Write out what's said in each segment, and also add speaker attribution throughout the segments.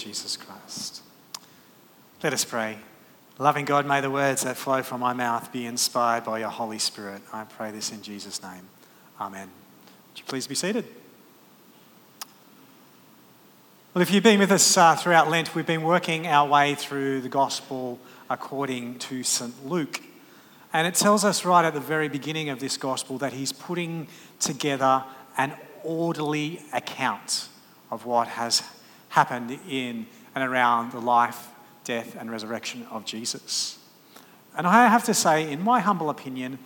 Speaker 1: Jesus Christ. Let us pray. Loving God, may the words that flow from my mouth be inspired by your Holy Spirit. I pray this in Jesus' name. Amen. Would you please be seated? Well, if you've been with us uh, throughout Lent, we've been working our way through the Gospel according to St. Luke. And it tells us right at the very beginning of this Gospel that he's putting together an orderly account of what has happened in and around the life, death, and resurrection of Jesus. And I have to say, in my humble opinion,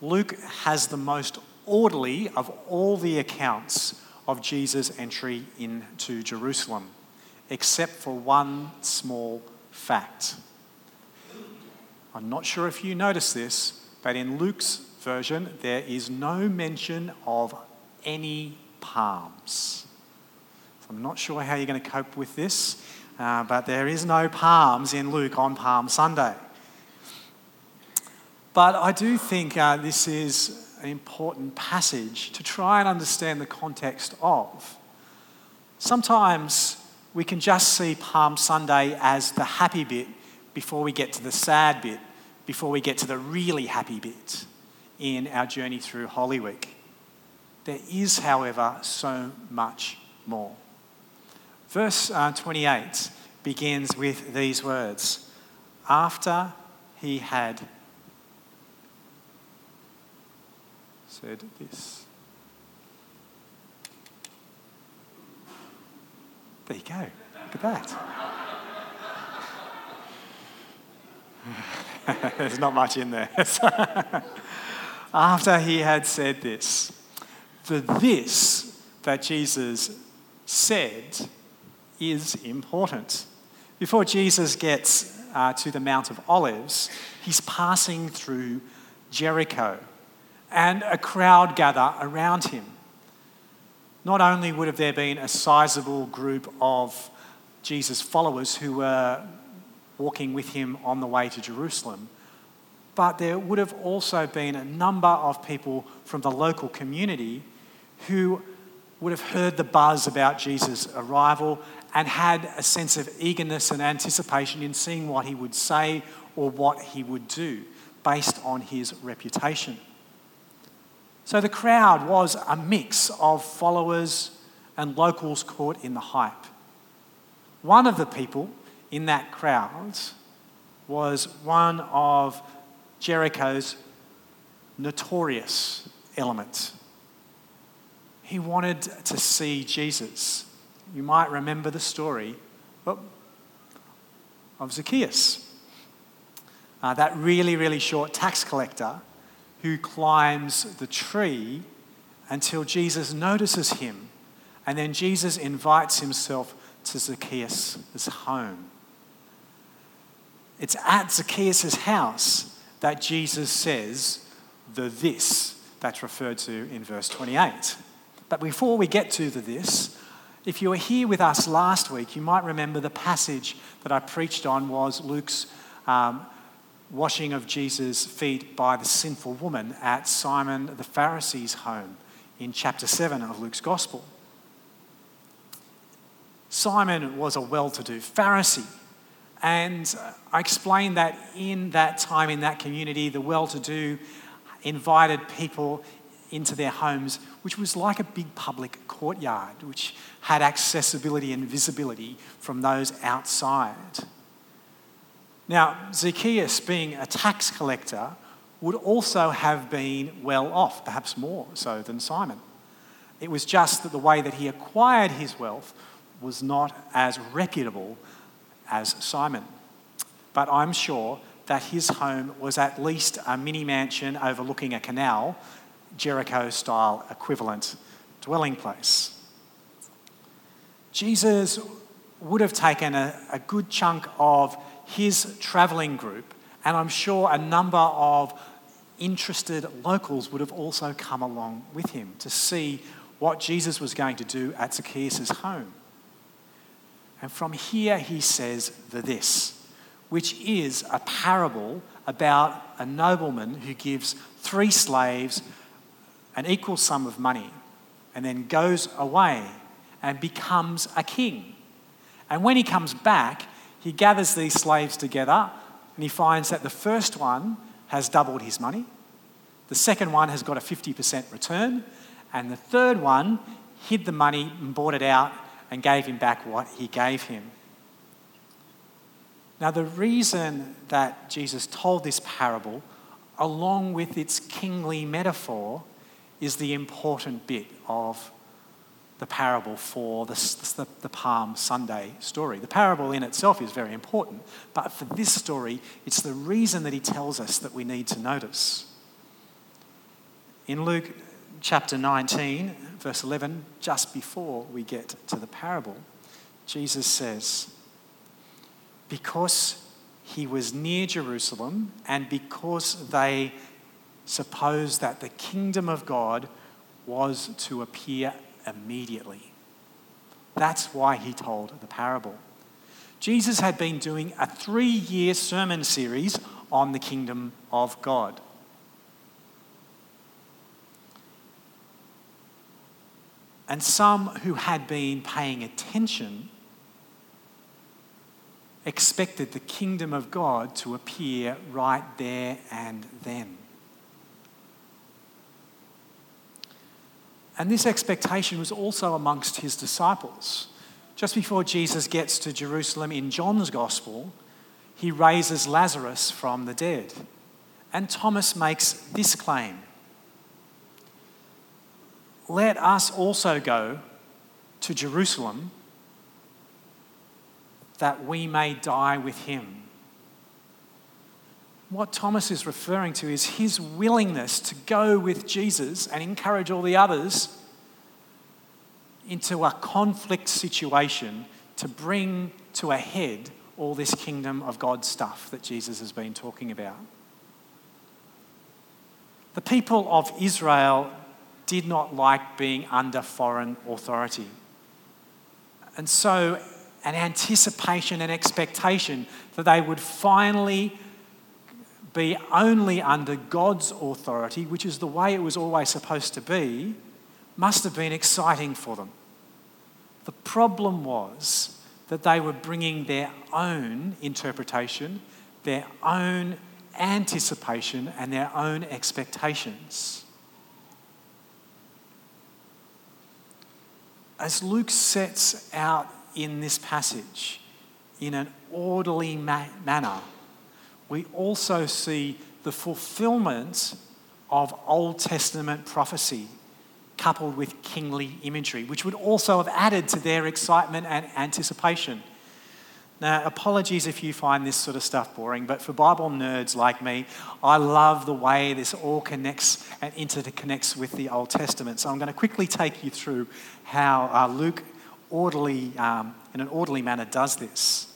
Speaker 1: Luke has the most orderly of all the accounts of Jesus' entry into Jerusalem, except for one small fact. I'm not sure if you noticed this, but in Luke's version, there is no mention of any palms. I'm not sure how you're going to cope with this, uh, but there is no palms in Luke on Palm Sunday. But I do think uh, this is an important passage to try and understand the context of. Sometimes we can just see Palm Sunday as the happy bit before we get to the sad bit, before we get to the really happy bit in our journey through Holy Week. There is, however, so much more. Verse uh, 28 begins with these words After he had said this. There you go. Look at that. There's not much in there. After he had said this, the this that Jesus said is important. Before Jesus gets uh, to the Mount of Olives, he's passing through Jericho and a crowd gather around him. Not only would have there been a sizable group of Jesus' followers who were walking with him on the way to Jerusalem, but there would have also been a number of people from the local community who would have heard the buzz about Jesus' arrival and had a sense of eagerness and anticipation in seeing what he would say or what he would do based on his reputation. So the crowd was a mix of followers and locals caught in the hype. One of the people in that crowd was one of Jericho's notorious elements. He wanted to see Jesus. You might remember the story of Zacchaeus, uh, that really, really short tax collector who climbs the tree until Jesus notices him. And then Jesus invites himself to Zacchaeus' home. It's at Zacchaeus' house that Jesus says the this that's referred to in verse 28. But before we get to the this, if you were here with us last week, you might remember the passage that I preached on was Luke's um, washing of Jesus' feet by the sinful woman at Simon the Pharisee's home in chapter 7 of Luke's Gospel. Simon was a well to do Pharisee. And I explained that in that time, in that community, the well to do invited people into their homes, which was like a big public courtyard, which had accessibility and visibility from those outside. Now, Zacchaeus, being a tax collector, would also have been well off, perhaps more so than Simon. It was just that the way that he acquired his wealth was not as reputable as Simon. But I'm sure that his home was at least a mini mansion overlooking a canal, Jericho style equivalent dwelling place. Jesus would have taken a, a good chunk of his travelling group, and I'm sure a number of interested locals would have also come along with him to see what Jesus was going to do at Zacchaeus' home. And from here he says the this, which is a parable about a nobleman who gives three slaves an equal sum of money and then goes away and becomes a king And when he comes back, he gathers these slaves together and he finds that the first one has doubled his money, the second one has got a 50% return, and the third one hid the money and bought it out and gave him back what he gave him. Now, the reason that Jesus told this parable, along with its kingly metaphor, is the important bit of the parable for the, the, the, Palm Sunday story. The parable in itself is very important, but for this story, it's the reason that he tells us that we need to notice. In Luke chapter 19, verse 11, just before we get to the parable, Jesus says, Because he was near Jerusalem and because they supposed that the kingdom of God was to appear immediately. That's why he told the parable. Jesus had been doing a three year sermon series on the kingdom of God. And some who had been paying attention expected the kingdom of God to appear right there and then. And this expectation was also amongst his disciples. Just before Jesus gets to Jerusalem in John's Gospel, he raises Lazarus from the dead. And Thomas makes this claim let us also go to Jerusalem that we may die with him. What Thomas is referring to is his willingness to go with Jesus and encourage all the others into a conflict situation to bring to a head all this kingdom of God stuff that Jesus has been talking about. The people of Israel did not like being under foreign authority. And so, an anticipation and expectation that they would finally be only under God's authority, which is the way it was always supposed to be, must have been exciting for them. The problem was that they were bringing their own interpretation, their own anticipation, and their own expectations. as Luke sets out in this passage in an orderly ma- manner, we also see the fulfillment of Old Testament prophecy coupled with kingly imagery, which would also have added to their excitement and anticipation. Now, apologies if you find this sort of stuff boring, but for Bible nerds like me, I love the way this all connects and interconnects with the Old Testament. So I'm going to quickly take you through how uh, Luke orderly, um, in an orderly manner does this.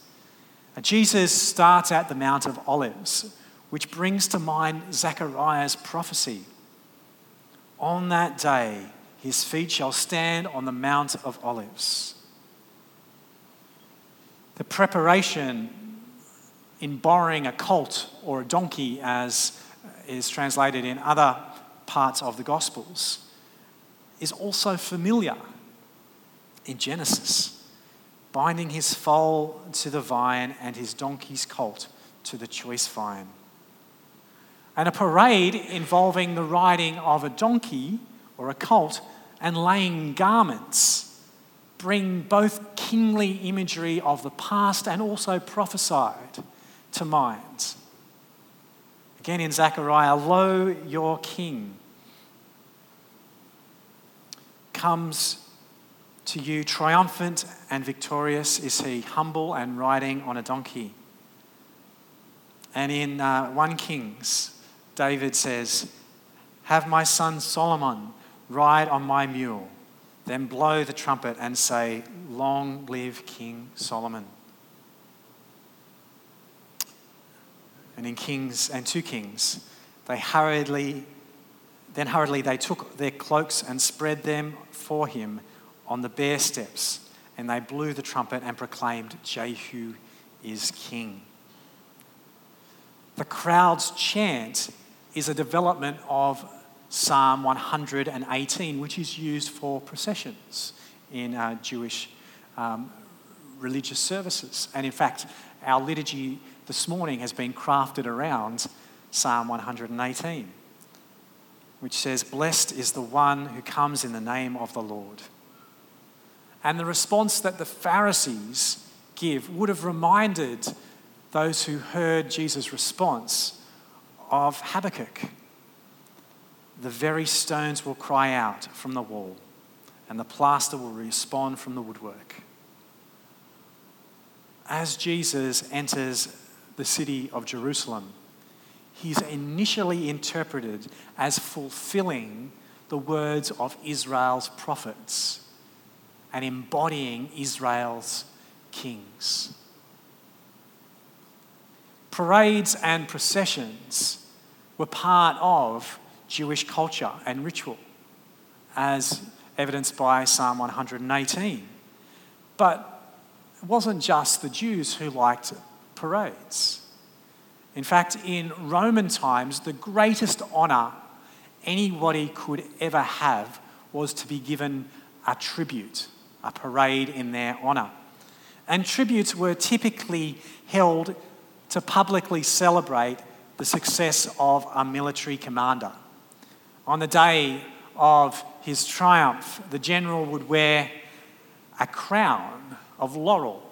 Speaker 1: Jesus starts at the Mount of Olives, which brings to mind Zechariah's prophecy. On that day, his feet shall stand on the Mount of Olives. The preparation in borrowing a colt or a donkey, as is translated in other parts of the Gospels, is also familiar in Genesis, binding his foal to the vine and his donkey's colt to the choice vine. And a parade involving the riding of a donkey or a colt and laying garments bring both kingly imagery of the past and also prophesied to mind. Again in Zechariah, lo, your king comes to you triumphant and victorious is he, humble and riding on a donkey. And in uh, 1 Kings, David says, Have my son Solomon ride on my mule then blow the trumpet and say, Long live King Solomon. And in Kings and two Kings, they hurriedly, then hurriedly they took their cloaks and spread them for him on the bare steps, and they blew the trumpet and proclaimed, Jehu is king. The crowd's chant is a development of Psalm 118, which is used for processions in uh, Jewish um, religious services. And in fact, our liturgy this morning has been crafted around Psalm 118, which says, Blessed is the one who comes in the name of the Lord. And the response that the Pharisees give would have reminded those who heard Jesus' response of Habakkuk. The very stones will cry out from the wall, and the plaster will respond from the woodwork. As Jesus enters the city of Jerusalem, he's initially interpreted as fulfilling the words of Israel's prophets and embodying Israel's kings. Parades and processions were part of Jewish culture and ritual, as evidenced by Psalm 118. But it wasn't just the Jews who liked parades. In fact, in Roman times, the greatest honour anybody could ever have was to be given a tribute, a parade in their honour. And tributes were typically held to publicly celebrate the success of a military commander. On the day of his triumph, the general would wear a crown of laurel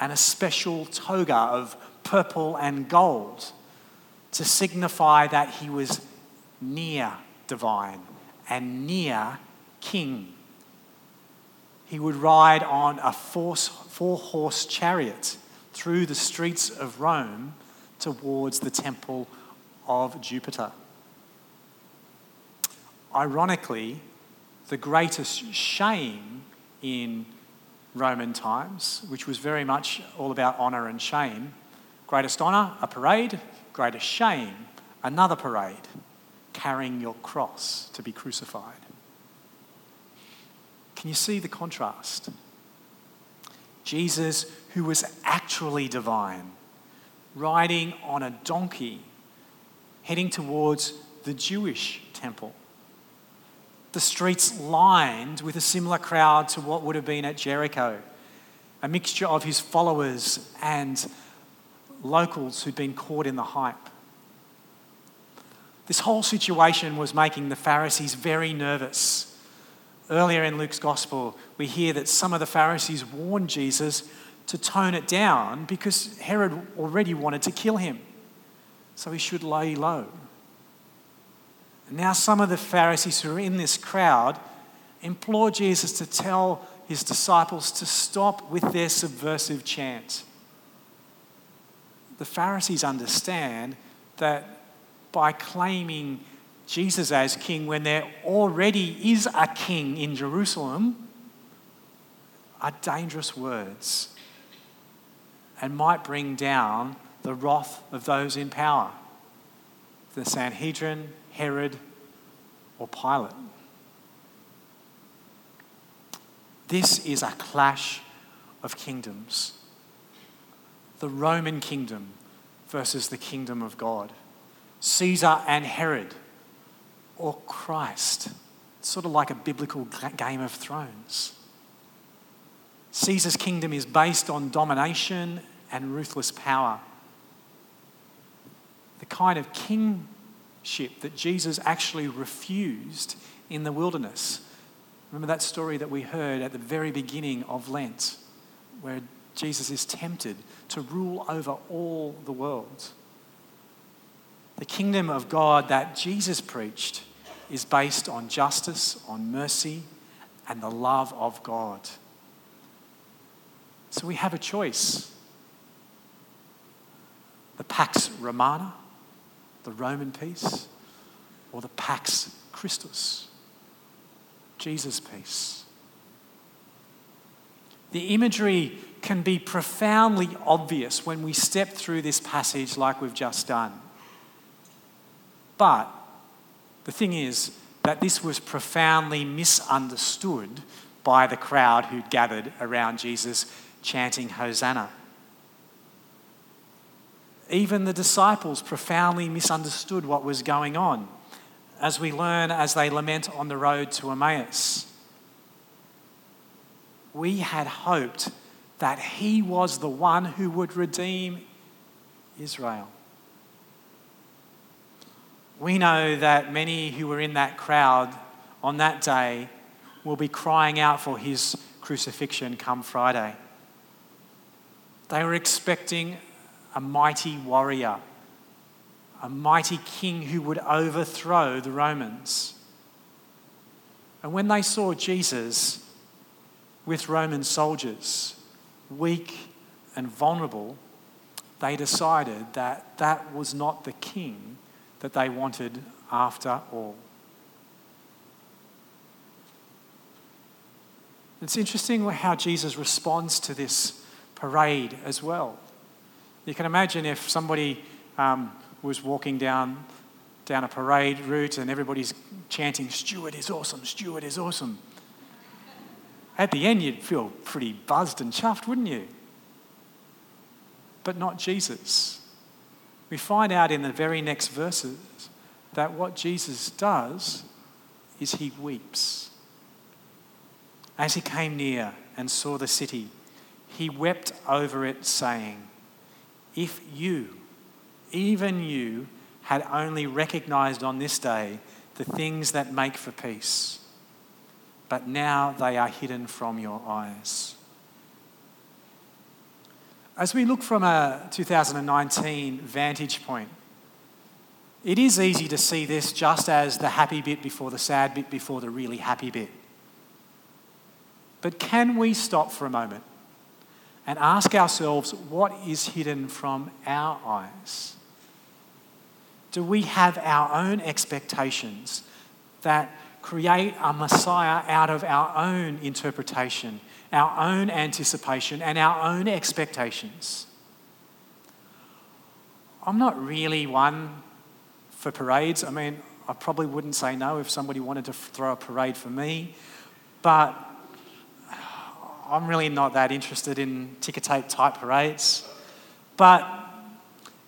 Speaker 1: and a special toga of purple and gold to signify that he was near divine and near king. He would ride on a four horse chariot through the streets of Rome towards the temple of Jupiter. Ironically, the greatest shame in Roman times, which was very much all about honour and shame. Greatest honour, a parade. Greatest shame, another parade, carrying your cross to be crucified. Can you see the contrast? Jesus, who was actually divine, riding on a donkey, heading towards the Jewish temple. The streets lined with a similar crowd to what would have been at Jericho, a mixture of his followers and locals who'd been caught in the hype. This whole situation was making the Pharisees very nervous Earlier in Luke's gospel, we hear that some of the Pharisees warned Jesus to tone it down because Herod already wanted to kill him. So he should lay low. And now, some of the Pharisees who are in this crowd implore Jesus to tell his disciples to stop with their subversive chant. The Pharisees understand that by claiming Jesus as king when there already is a king in Jerusalem are dangerous words and might bring down the wrath of those in power the Sanhedrin, Herod, or Pilate. This is a clash of kingdoms. The Roman kingdom versus the kingdom of God, Caesar and Herod or Christ. It's sort of like a biblical Game of Thrones. Caesar's kingdom is based on domination and ruthless power. The kind of kingship that Jesus actually refused in the wilderness. Remember that story that we heard at the very beginning of Lent, where Jesus is tempted to rule over all the world. The kingdom of God that Jesus preached is based on justice, on mercy, and the love of God. So we have a choice the Pax Romana, the Roman peace, or the Pax Christus, Jesus' peace. The imagery can be profoundly obvious when we step through this passage like we've just done. But the thing is that this was profoundly misunderstood by the crowd who'd gathered around Jesus chanting Hosanna. Even the disciples profoundly misunderstood what was going on, as we learn as they lament on the road to Emmaus. We had hoped that he was the one who would redeem Israel. We know that many who were in that crowd on that day will be crying out for his crucifixion come Friday. They were expecting a mighty warrior, a mighty king who would overthrow the Romans. And when they saw Jesus with Roman soldiers, weak and vulnerable, they decided that that was not the king that they wanted after all. It's interesting how Jesus responds to this parade as well. You can imagine if somebody um, was walking down, down a parade route and everybody's chanting, Stuart is awesome, Stuart is awesome. At the end, you'd feel pretty buzzed and chuffed, wouldn't you? But not Jesus. We find out in the very next verses that what Jesus does is he weeps. As he came near and saw the city, he wept over it, saying, If you, even you, had only recognized on this day the things that make for peace, but now they are hidden from your eyes. As we look from a 2019 vantage point, it is easy to see this just as the happy bit before the sad bit before the really happy bit. But can we stop for a moment and ask ourselves what is hidden from our eyes? Do we have our own expectations that create a Messiah out of our own interpretation, our own anticipation, and our own expectations? I'm not really one for parades. I mean, I probably wouldn't say no if somebody wanted to throw a parade for me, but I'm really not that interested in ticker tape type parades. But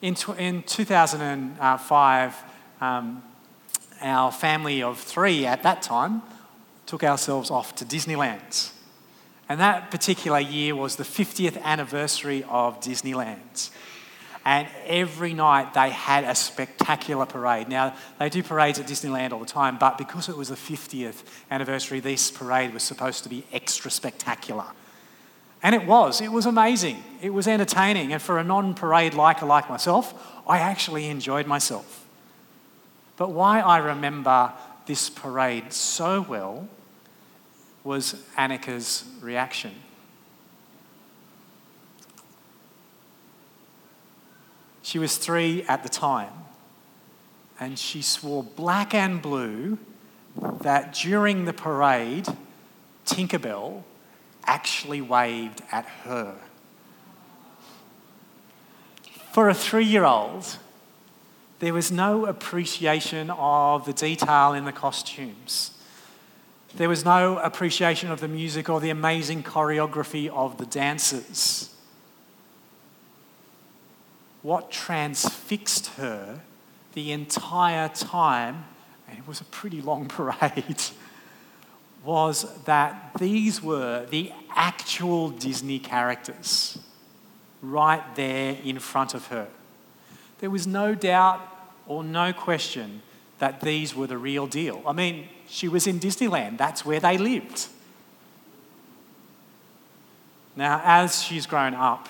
Speaker 1: in, in 2005, um, our family of three at that time took ourselves off to Disneyland. And that particular year was the 50th anniversary of Disneyland. And every night they had a spectacular parade. Now, they do parades at Disneyland all the time, but because it was the 50th anniversary, this parade was supposed to be extra spectacular. And it was. It was amazing. It was entertaining. And for a non parade liker like myself, I actually enjoyed myself. But why I remember this parade so well was Annika's reaction. She was three at the time, and she swore black and blue that during the parade, Tinkerbell actually waved at her. For a three year old, there was no appreciation of the detail in the costumes. There was no appreciation of the music or the amazing choreography of the dancers what transfixed her the entire time, and it was a pretty long parade, was that these were the actual Disney characters right there in front of her. There was no doubt or no question that these were the real deal. I mean, she was in Disneyland, that's where they lived. Now, as she's grown up,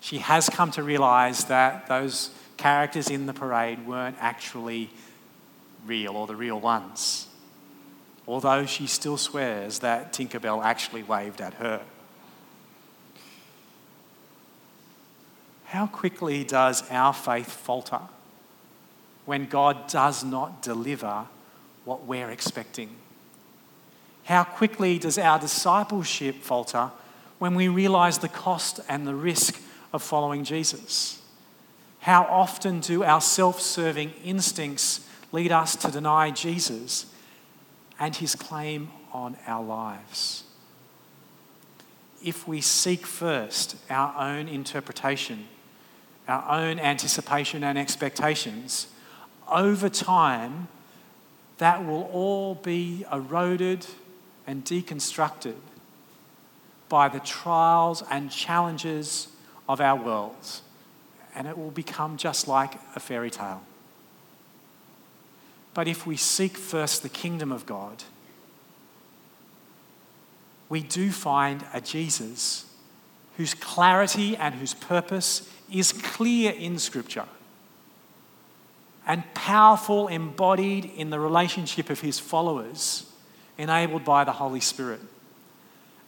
Speaker 1: she has come to realize that those characters in the parade weren't actually real or the real ones. Although she still swears that Tinkerbell actually waved at her. How quickly does our faith falter when God does not deliver what we're expecting? How quickly does our discipleship falter when we realize the cost and the risk of following Jesus? How often do our self serving instincts lead us to deny Jesus and his claim on our lives? If we seek first our own interpretation, our own anticipation and expectations, over time, that will all be eroded and deconstructed by the trials and challenges of our world, and it will become just like a fairy tale. But if we seek first the kingdom of God, we do find a Jesus whose clarity and whose purpose is clear in Scripture and powerful, embodied in the relationship of his followers, enabled by the Holy Spirit,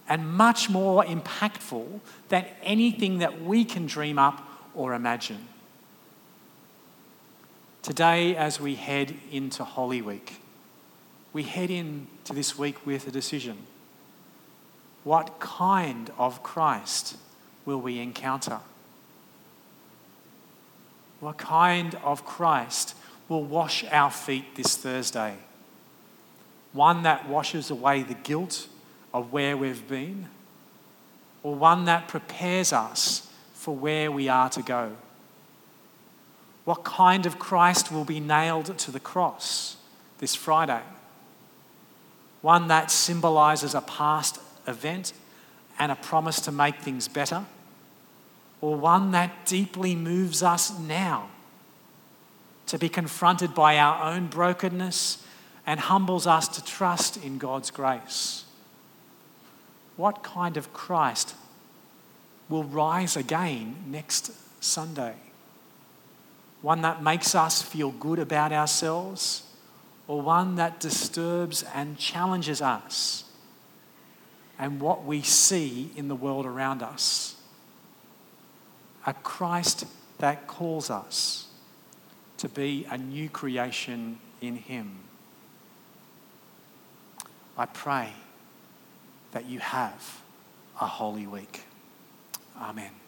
Speaker 1: and much more impactful than anything that we can dream up or imagine. Today, as we head into Holy Week, we head into this week with a decision. What kind of Christ will we encounter? What kind of Christ will wash our feet this Thursday? One that washes away the guilt of where we've been, or one that prepares us for where we are to go? What kind of Christ will be nailed to the cross this Friday? One that symbolizes a past event and a promise to make things better? Or one that deeply moves us now to be confronted by our own brokenness and humbles us to trust in God's grace? What kind of Christ will rise again next Sunday? One that makes us feel good about ourselves, or one that disturbs and challenges us and what we see in the world around us? A Christ that calls us to be a new creation in Him. I pray that you have a holy week. Amen.